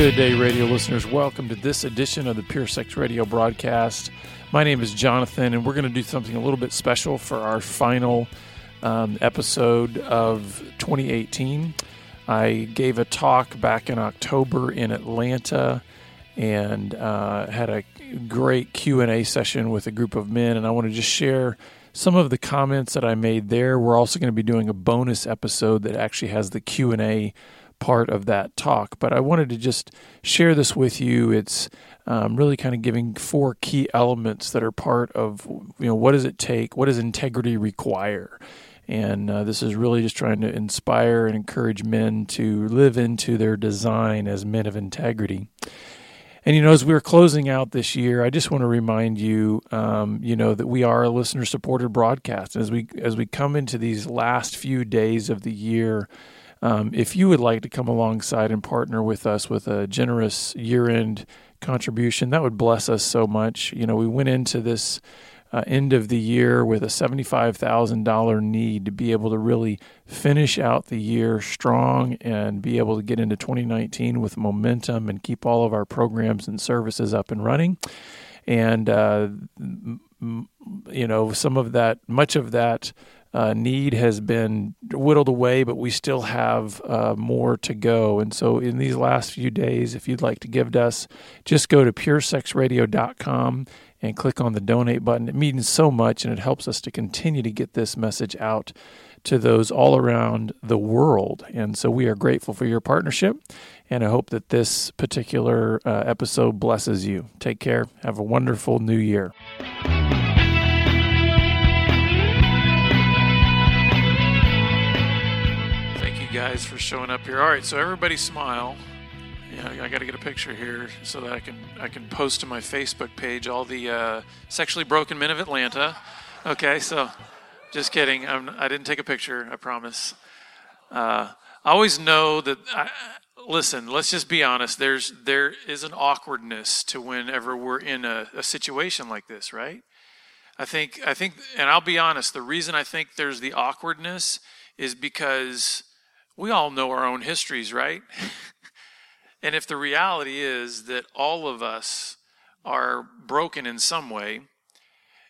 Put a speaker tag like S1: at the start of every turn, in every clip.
S1: Good day, radio listeners. Welcome to this edition of the Pure Sex Radio broadcast. My name is Jonathan, and we're going to do something a little bit special for our final um, episode of 2018. I gave a talk back in October in Atlanta and uh, had a great Q&A session with a group of men, and I want to just share some of the comments that I made there. We're also going to be doing a bonus episode that actually has the Q&A part of that talk. But I wanted to just share this with you. It's um, really kind of giving four key elements that are part of you know what does it take, what does integrity require, and uh, this is really just trying to inspire and encourage men to live into their design as men of integrity. And you know, as we're closing out this year, I just want to remind you, um, you know, that we are a listener-supported broadcast. As we as we come into these last few days of the year, um, if you would like to come alongside and partner with us with a generous year end contribution, that would bless us so much. You know, we went into this uh, end of the year with a $75,000 need to be able to really finish out the year strong and be able to get into 2019 with momentum and keep all of our programs and services up and running. And, uh, you know, some of that, much of that uh, need has been whittled away, but we still have uh, more to go. And so, in these last few days, if you'd like to give to us, just go to puresexradio.com and click on the donate button. It means so much and it helps us to continue to get this message out to those all around the world. And so, we are grateful for your partnership. And I hope that this particular uh, episode blesses you. Take care. Have a wonderful new year. Guys for showing up here. All right, so everybody smile. Yeah, I got to get a picture here so that I can I can post to my Facebook page all the uh, sexually broken men of Atlanta. Okay, so just kidding. I'm, I did not take a picture. I promise. Uh, I always know that. I, listen, let's just be honest. There's there is an awkwardness to whenever we're in a, a situation like this, right? I think I think, and I'll be honest. The reason I think there's the awkwardness is because we all know our own histories, right? and if the reality is that all of us are broken in some way,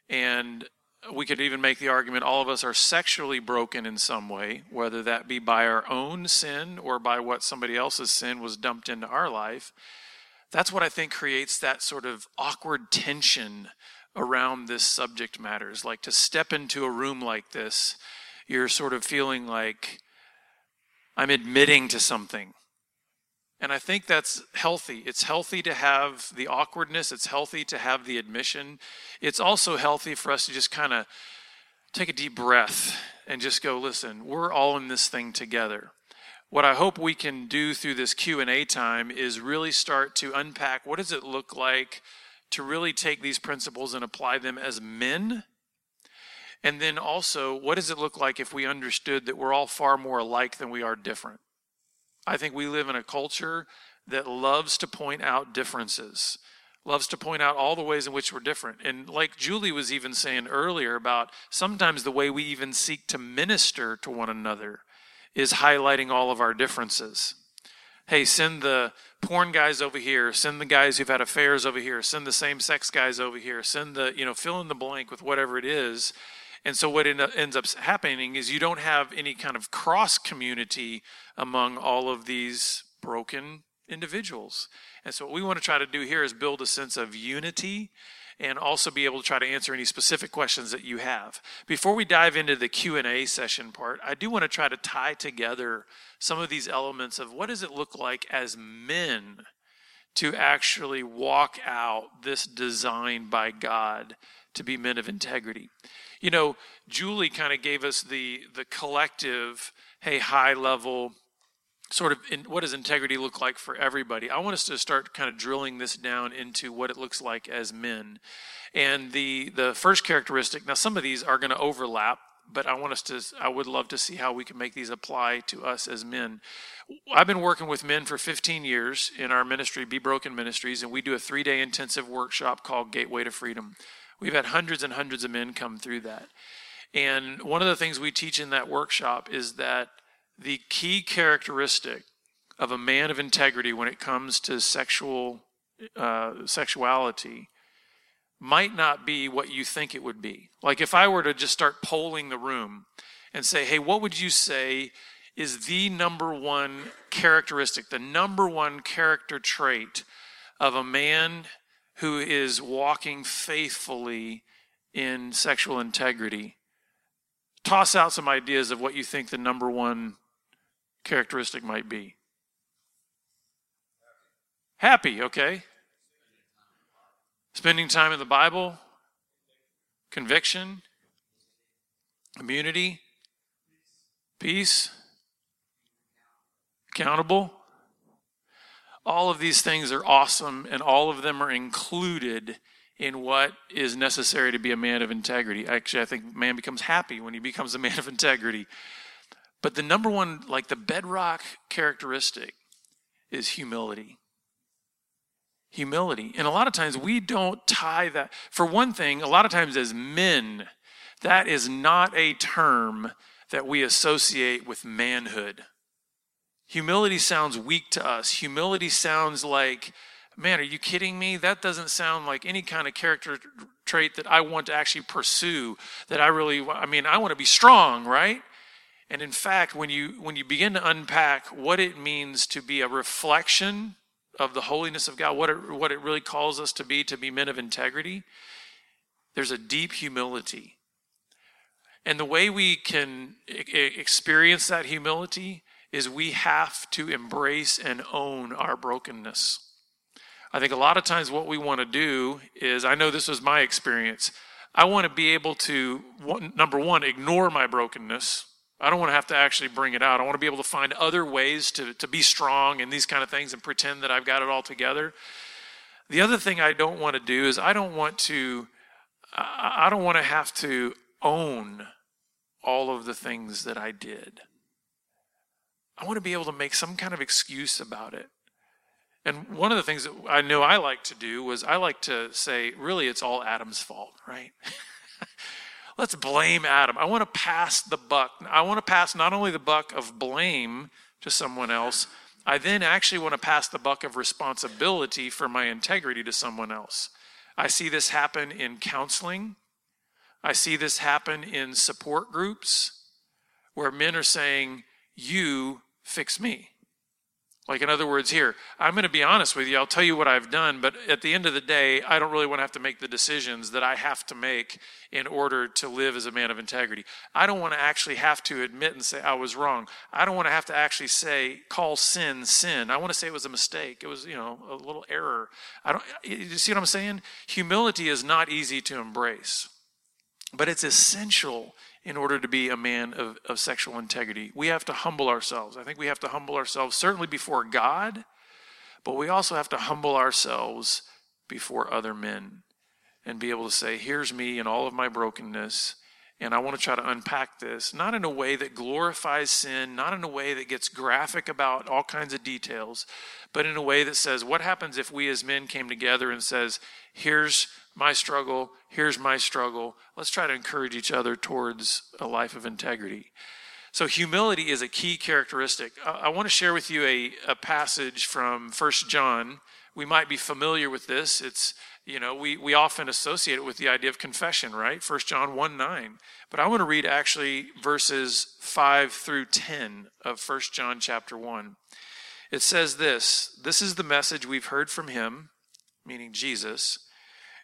S1: and we could even make the argument all of us are sexually broken in some way, whether that be by our own sin or by what somebody else's sin was dumped into our life. That's what I think creates that sort of awkward tension around this subject matters. Like to step into a room like this, you're sort of feeling like, I'm admitting to something. And I think that's healthy. It's healthy to have the awkwardness, it's healthy to have the admission. It's also healthy for us to just kind of take a deep breath and just go, listen, we're all in this thing together. What I hope we can do through this Q&A time is really start to unpack what does it look like to really take these principles and apply them as men and then also, what does it look like if we understood that we're all far more alike than we are different? I think we live in a culture that loves to point out differences, loves to point out all the ways in which we're different. And like Julie was even saying earlier about sometimes the way we even seek to minister to one another is highlighting all of our differences. Hey, send the porn guys over here, send the guys who've had affairs over here, send the same sex guys over here, send the, you know, fill in the blank with whatever it is and so what ends up happening is you don't have any kind of cross community among all of these broken individuals. And so what we want to try to do here is build a sense of unity and also be able to try to answer any specific questions that you have. Before we dive into the Q&A session part, I do want to try to tie together some of these elements of what does it look like as men to actually walk out this design by God to be men of integrity. You know, Julie kind of gave us the the collective, hey, high level sort of in, what does integrity look like for everybody. I want us to start kind of drilling this down into what it looks like as men. And the the first characteristic, now some of these are going to overlap, but I want us to I would love to see how we can make these apply to us as men. I've been working with men for 15 years in our ministry, Be Broken Ministries, and we do a 3-day intensive workshop called Gateway to Freedom. We've had hundreds and hundreds of men come through that. And one of the things we teach in that workshop is that the key characteristic of a man of integrity when it comes to sexual uh, sexuality might not be what you think it would be. Like if I were to just start polling the room and say, hey, what would you say is the number one characteristic, the number one character trait of a man who is walking faithfully in sexual integrity? Toss out some ideas of what you think the number one characteristic might be. Happy, okay. Spending time in the Bible, conviction, immunity, peace, accountable. All of these things are awesome, and all of them are included in what is necessary to be a man of integrity. Actually, I think man becomes happy when he becomes a man of integrity. But the number one, like the bedrock characteristic, is humility. Humility. And a lot of times we don't tie that. For one thing, a lot of times as men, that is not a term that we associate with manhood. Humility sounds weak to us. Humility sounds like, man, are you kidding me? That doesn't sound like any kind of character trait that I want to actually pursue. That I really, I mean, I want to be strong, right? And in fact, when you when you begin to unpack what it means to be a reflection of the holiness of God, what it, what it really calls us to be, to be men of integrity, there's a deep humility. And the way we can experience that humility is we have to embrace and own our brokenness. I think a lot of times what we want to do is, I know this was my experience. I want to be able to, number one, ignore my brokenness. I don't want to have to actually bring it out. I want to be able to find other ways to, to be strong and these kind of things and pretend that I've got it all together. The other thing I don't want to do is I don't want to, I don't want to have to own all of the things that I did. I want to be able to make some kind of excuse about it. And one of the things that I know I like to do was I like to say, really, it's all Adam's fault, right? Let's blame Adam. I want to pass the buck. I want to pass not only the buck of blame to someone else, I then actually want to pass the buck of responsibility for my integrity to someone else. I see this happen in counseling. I see this happen in support groups where men are saying, You fix me. Like, in other words, here, I'm going to be honest with you. I'll tell you what I've done, but at the end of the day, I don't really want to have to make the decisions that I have to make in order to live as a man of integrity. I don't want to actually have to admit and say I was wrong. I don't want to have to actually say, call sin sin. I want to say it was a mistake. It was, you know, a little error. I don't, you see what I'm saying? Humility is not easy to embrace, but it's essential in order to be a man of, of sexual integrity. We have to humble ourselves. I think we have to humble ourselves certainly before God, but we also have to humble ourselves before other men and be able to say, Here's me and all of my brokenness. And I want to try to unpack this, not in a way that glorifies sin, not in a way that gets graphic about all kinds of details, but in a way that says, what happens if we as men came together and says, here's my struggle, here's my struggle. Let's try to encourage each other towards a life of integrity. So, humility is a key characteristic. I, want to share with you a, a passage from First John. We might be familiar with this. It's, you know, we, we often associate it with the idea of confession, right? First John 1 9. But I want to read actually verses 5 through 10 of First John chapter 1. It says this This is the message we've heard from him, meaning Jesus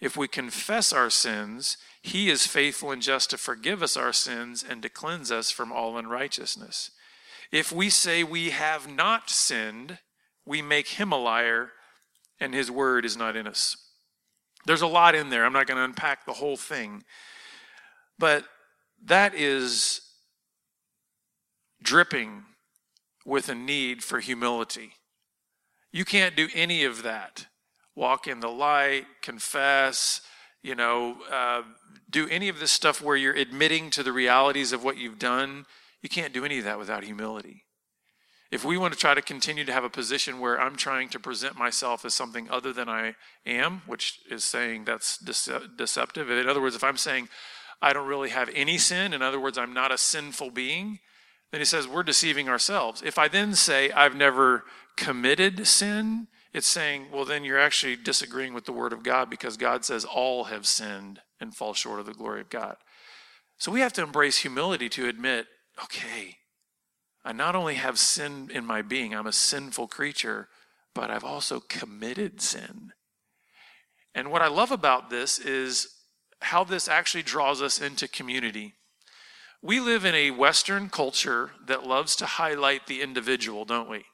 S1: If we confess our sins, he is faithful and just to forgive us our sins and to cleanse us from all unrighteousness. If we say we have not sinned, we make him a liar, and his word is not in us. There's a lot in there. I'm not going to unpack the whole thing. But that is dripping with a need for humility. You can't do any of that walk in the light, confess, you know, uh, do any of this stuff where you're admitting to the realities of what you've done, you can't do any of that without humility. If we want to try to continue to have a position where I'm trying to present myself as something other than I am, which is saying that's deceptive. In other words, if I'm saying I don't really have any sin, in other words, I'm not a sinful being, then he says we're deceiving ourselves. If I then say I've never committed sin, it's saying, well, then you're actually disagreeing with the word of God because God says all have sinned and fall short of the glory of God. So we have to embrace humility to admit, okay, I not only have sin in my being, I'm a sinful creature, but I've also committed sin. And what I love about this is how this actually draws us into community. We live in a Western culture that loves to highlight the individual, don't we?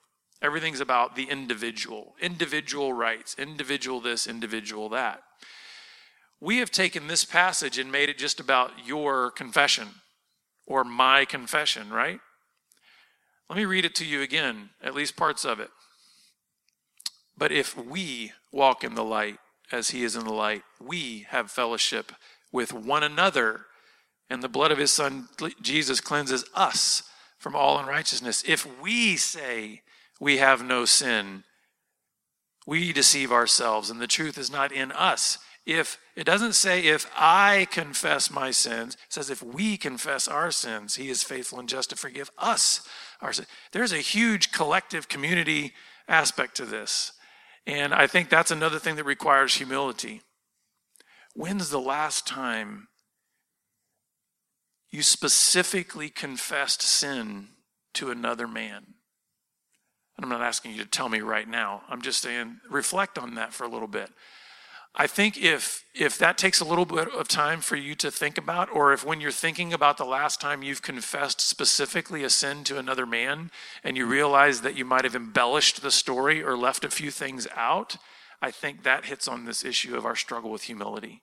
S1: Everything's about the individual, individual rights, individual this, individual that. We have taken this passage and made it just about your confession or my confession, right? Let me read it to you again, at least parts of it. But if we walk in the light as he is in the light, we have fellowship with one another, and the blood of his son Jesus cleanses us from all unrighteousness. If we say we have no sin, we deceive ourselves, and the truth is not in us. If it doesn't say if I confess my sins, it says if we confess our sins, he is faithful and just to forgive us our sins. There's a huge collective community aspect to this. And I think that's another thing that requires humility. When's the last time you specifically confessed sin to another man? I'm not asking you to tell me right now. I'm just saying, reflect on that for a little bit. I think if if that takes a little bit of time for you to think about, or if when you're thinking about the last time you've confessed specifically a sin to another man and you realize that you might have embellished the story or left a few things out, I think that hits on this issue of our struggle with humility.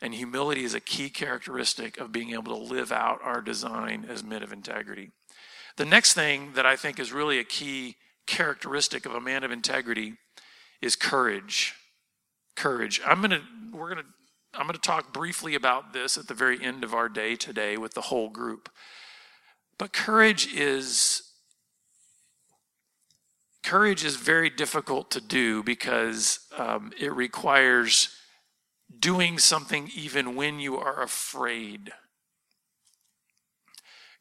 S1: And humility is a key characteristic of being able to live out our design as men of integrity. The next thing that I think is really a key characteristic of a man of integrity is courage courage. I'm going to we're going to I'm going to talk briefly about this at the very end of our day today with the whole group. But courage is courage is very difficult to do because um, it requires doing something even when you are afraid.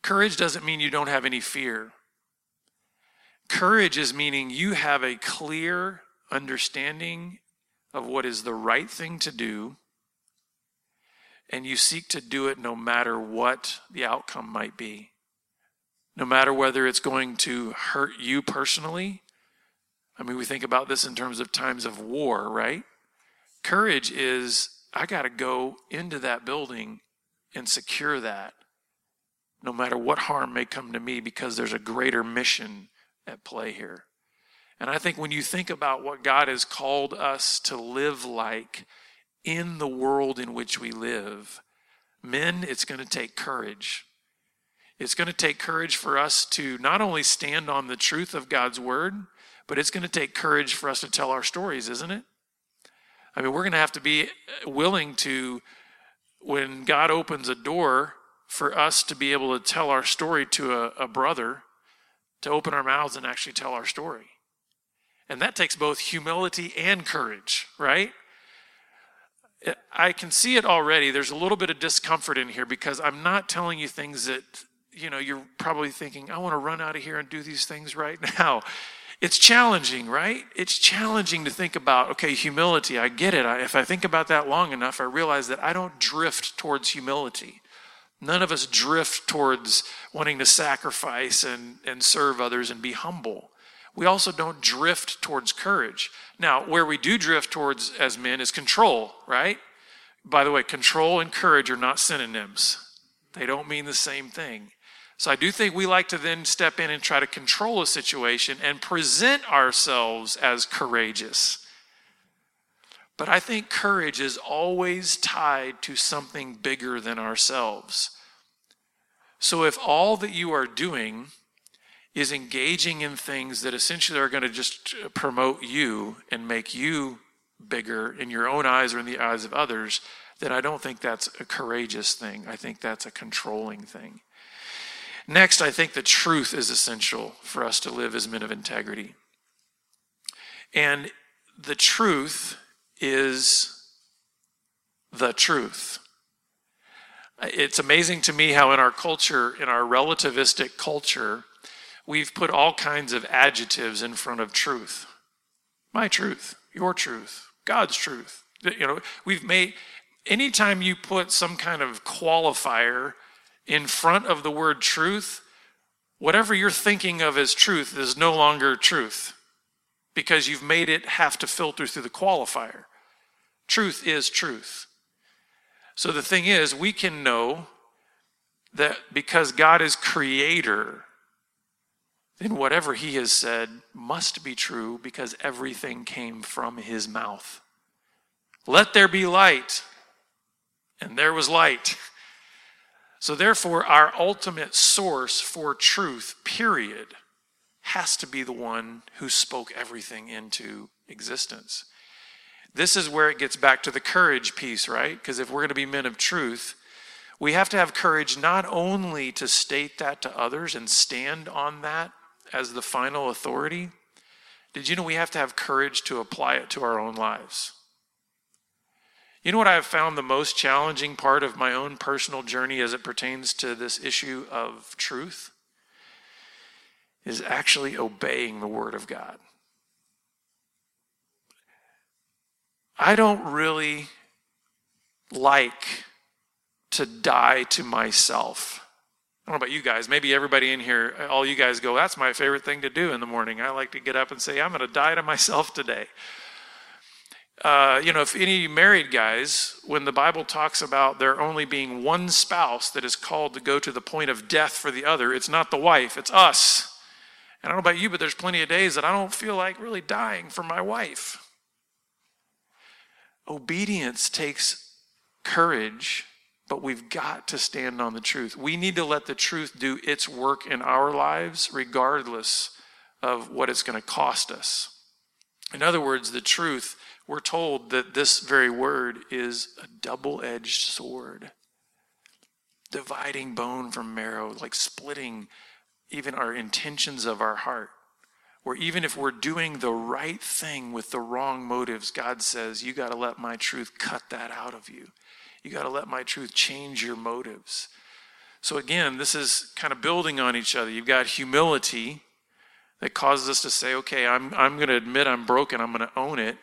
S1: Courage doesn't mean you don't have any fear. Courage is meaning you have a clear understanding of what is the right thing to do, and you seek to do it no matter what the outcome might be. No matter whether it's going to hurt you personally. I mean, we think about this in terms of times of war, right? Courage is I got to go into that building and secure that, no matter what harm may come to me, because there's a greater mission at play here. And I think when you think about what God has called us to live like in the world in which we live, men, it's going to take courage. It's going to take courage for us to not only stand on the truth of God's word, but it's going to take courage for us to tell our stories, isn't it? I mean, we're going to have to be willing to, when God opens a door for us to be able to tell our story to a, a brother, to open our mouths and actually tell our story. And that takes both humility and courage, right? I can see it already. There's a little bit of discomfort in here because I'm not telling you things that, you know, you're probably thinking, I want to run out of here and do these things right now. It's challenging, right? It's challenging to think about, okay, humility, I get it. I, if I think about that long enough, I realize that I don't drift towards humility. None of us drift towards wanting to sacrifice and, and serve others and be humble we also don't drift towards courage. Now, where we do drift towards as men is control, right? By the way, control and courage are not synonyms, they don't mean the same thing. So I do think we like to then step in and try to control a situation and present ourselves as courageous. But I think courage is always tied to something bigger than ourselves. So if all that you are doing is engaging in things that essentially are going to just promote you and make you bigger in your own eyes or in the eyes of others, then I don't think that's a courageous thing. I think that's a controlling thing. Next, I think the truth is essential for us to live as men of integrity. And the truth is the truth. It's amazing to me how, in our culture, in our relativistic culture, we've put all kinds of adjectives in front of truth. My truth, your truth, God's truth. You know, we've made, anytime you put some kind of qualifier in front of the word truth, whatever you're thinking of as truth is no longer truth because you've made it have to filter through the qualifier. Truth is truth. So the thing is, we can know that because God is creator, then whatever he has said must be true because everything came from his mouth. Let there be light, and there was light. So, therefore, our ultimate source for truth, period, has to be the one who spoke everything into existence. This is where it gets back to the courage piece, right? Because if we're going to be men of truth, we have to have courage not only to state that to others and stand on that as the final authority. Did you know we have to have courage to apply it to our own lives? You know what I have found the most challenging part of my own personal journey as it pertains to this issue of truth? Is actually obeying the Word of God. I don't really like to die to myself. I don't know about you guys. Maybe everybody in here, all you guys go, that's my favorite thing to do in the morning. I like to get up and say, I'm going to die to myself today. Uh, you know, if any married guys, when the Bible talks about there only being one spouse that is called to go to the point of death for the other, it's not the wife, it's us. And I don't know about you, but there's plenty of days that I don't feel like really dying for my wife. Obedience takes courage, but we've got to stand on the truth. We need to let the truth do its work in our lives, regardless of what it's going to cost us. In other words, the truth, we're told that this very word is a double edged sword, dividing bone from marrow, like splitting even our intentions of our heart where even if we're doing the right thing with the wrong motives, God says, You got to let my truth cut that out of you. You got to let my truth change your motives. So, again, this is kind of building on each other. You've got humility that causes us to say, Okay, I'm, I'm going to admit I'm broken, I'm going to own it.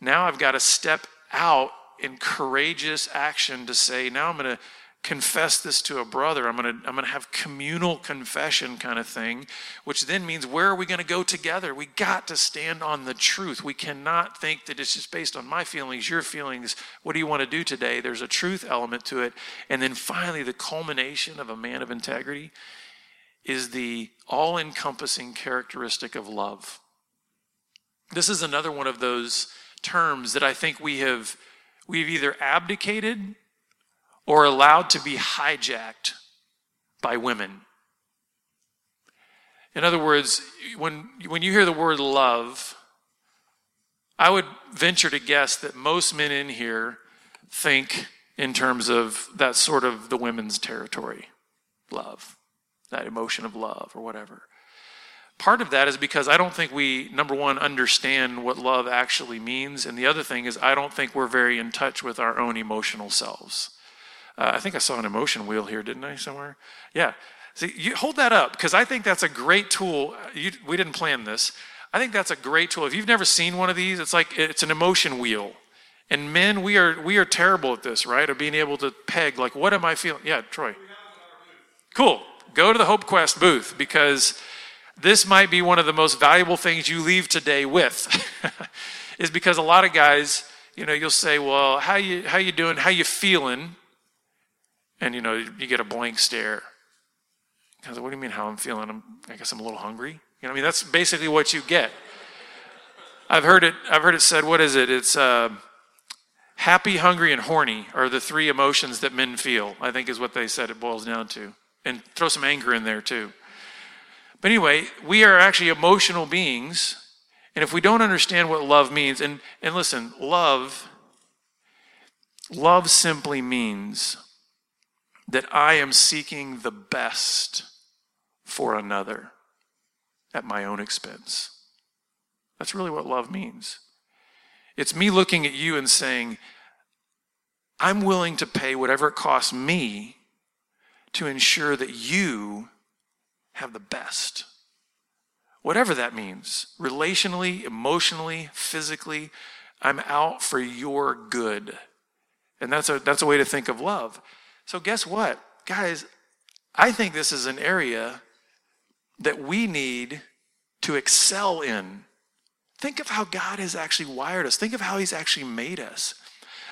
S1: Now I've got to step out in courageous action to say, Now I'm going to confess this to a brother. I'm going to I'm going to have communal confession kind of thing, which then means where are we going to go together? We got to stand on the truth. We cannot think that it's just based on my feelings, your feelings. What do you want to do today? There's a truth element to it. And then finally the culmination of a man of integrity is the all-encompassing characteristic of love. This is another one of those terms that I think we have we've either abdicated or allowed to be hijacked by women. In other words, when, when you hear the word love, I would venture to guess that most men in here think in terms of that sort of the women's territory love, that emotion of love or whatever. Part of that is because I don't think we, number one, understand what love actually means. And the other thing is, I don't think we're very in touch with our own emotional selves. Uh, I think I saw an emotion wheel here, didn't I, somewhere? Yeah. See, you hold that up because I think that's a great tool. You, we didn't plan this. I think that's a great tool. If you've never seen one of these, it's like it's an emotion wheel. And men, we are we are terrible at this, right? Of being able to peg like, what am I feeling? Yeah, Troy. Cool. Go to the Hope Quest booth because this might be one of the most valuable things you leave today with. is because a lot of guys, you know, you'll say, "Well, how you how you doing? How you feeling?" And you know, you get a blank stare. What do you mean how I'm feeling? I'm, I guess I'm a little hungry. You know, I mean that's basically what you get. I've heard it. I've heard it said. What is it? It's uh, happy, hungry, and horny are the three emotions that men feel. I think is what they said. It boils down to, and throw some anger in there too. But anyway, we are actually emotional beings. And if we don't understand what love means, and, and listen, love, love simply means that I am seeking the best for another at my own expense. That's really what love means. It's me looking at you and saying, I'm willing to pay whatever it costs me to ensure that you have the best. Whatever that means, relationally, emotionally, physically, I'm out for your good. And that's a, that's a way to think of love. So, guess what? Guys, I think this is an area that we need to excel in. Think of how God has actually wired us, think of how He's actually made us.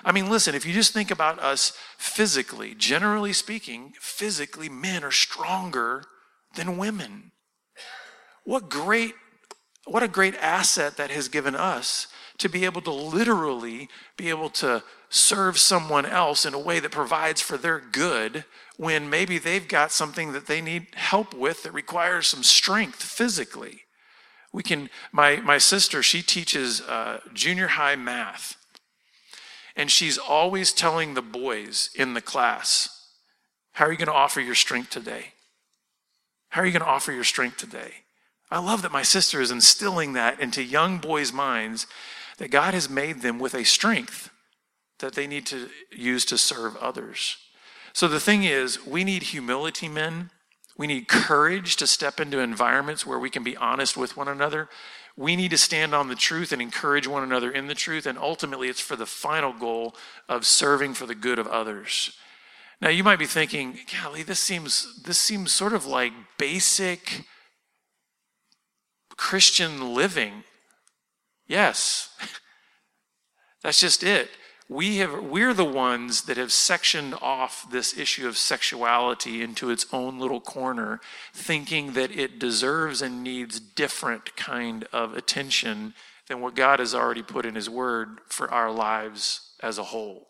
S1: I mean, listen, if you just think about us physically, generally speaking, physically, men are stronger than women. What great, what a great asset that has given us to be able to literally be able to serve someone else in a way that provides for their good when maybe they've got something that they need help with that requires some strength physically. We can, my, my sister, she teaches uh, junior high math. And she's always telling the boys in the class, How are you going to offer your strength today? How are you going to offer your strength today? I love that my sister is instilling that into young boys' minds that God has made them with a strength that they need to use to serve others. So the thing is, we need humility, men. We need courage to step into environments where we can be honest with one another. We need to stand on the truth and encourage one another in the truth. And ultimately, it's for the final goal of serving for the good of others. Now, you might be thinking, golly, this seems, this seems sort of like basic Christian living. Yes, that's just it we have we're the ones that have sectioned off this issue of sexuality into its own little corner thinking that it deserves and needs different kind of attention than what God has already put in his word for our lives as a whole.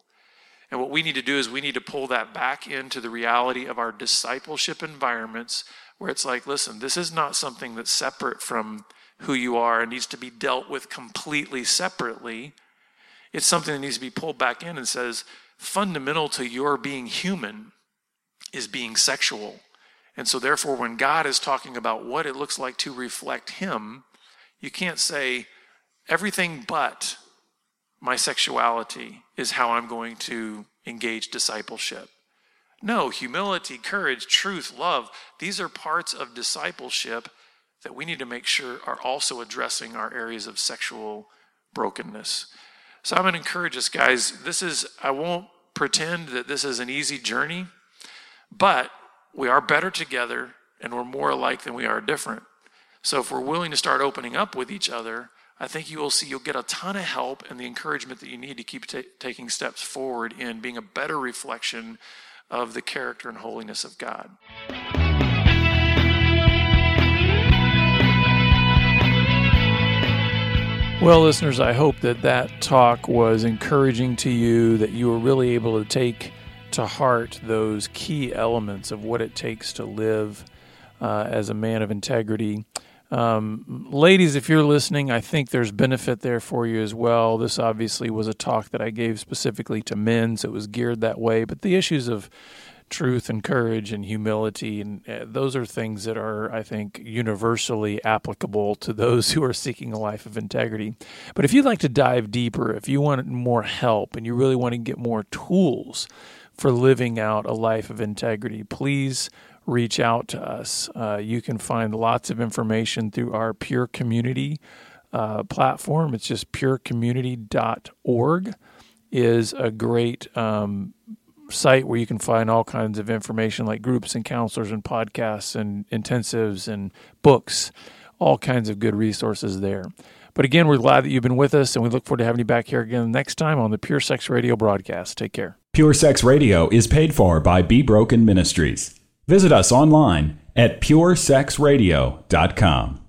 S1: And what we need to do is we need to pull that back into the reality of our discipleship environments where it's like, listen, this is not something that's separate from who you are and needs to be dealt with completely separately it's something that needs to be pulled back in and says, fundamental to your being human is being sexual. And so, therefore, when God is talking about what it looks like to reflect Him, you can't say, everything but my sexuality is how I'm going to engage discipleship. No, humility, courage, truth, love, these are parts of discipleship that we need to make sure are also addressing our areas of sexual brokenness. So I'm going to encourage us, guys. This is, I won't pretend that this is an easy journey, but we are better together and we're more alike than we are different. So if we're willing to start opening up with each other, I think you will see you'll get a ton of help and the encouragement that you need to keep t- taking steps forward in being a better reflection of the character and holiness of God. Well, listeners, I hope that that talk was encouraging to you, that you were really able to take to heart those key elements of what it takes to live uh, as a man of integrity. Um, ladies, if you're listening, I think there's benefit there for you as well. This obviously was a talk that I gave specifically to men, so it was geared that way. But the issues of truth and courage and humility and uh, those are things that are i think universally applicable to those who are seeking a life of integrity. But if you'd like to dive deeper if you want more help and you really want to get more tools for living out a life of integrity please reach out to us. Uh, you can find lots of information through our pure community uh, platform. It's just purecommunity.org is a great um, site where you can find all kinds of information like groups and counselors and podcasts and intensives and books, all kinds of good resources there. But again, we're glad that you've been with us and we look forward to having you back here again next time on the Pure Sex Radio broadcast. Take care.
S2: Pure Sex Radio is paid for by Be Broken Ministries. Visit us online at puresexradio.com.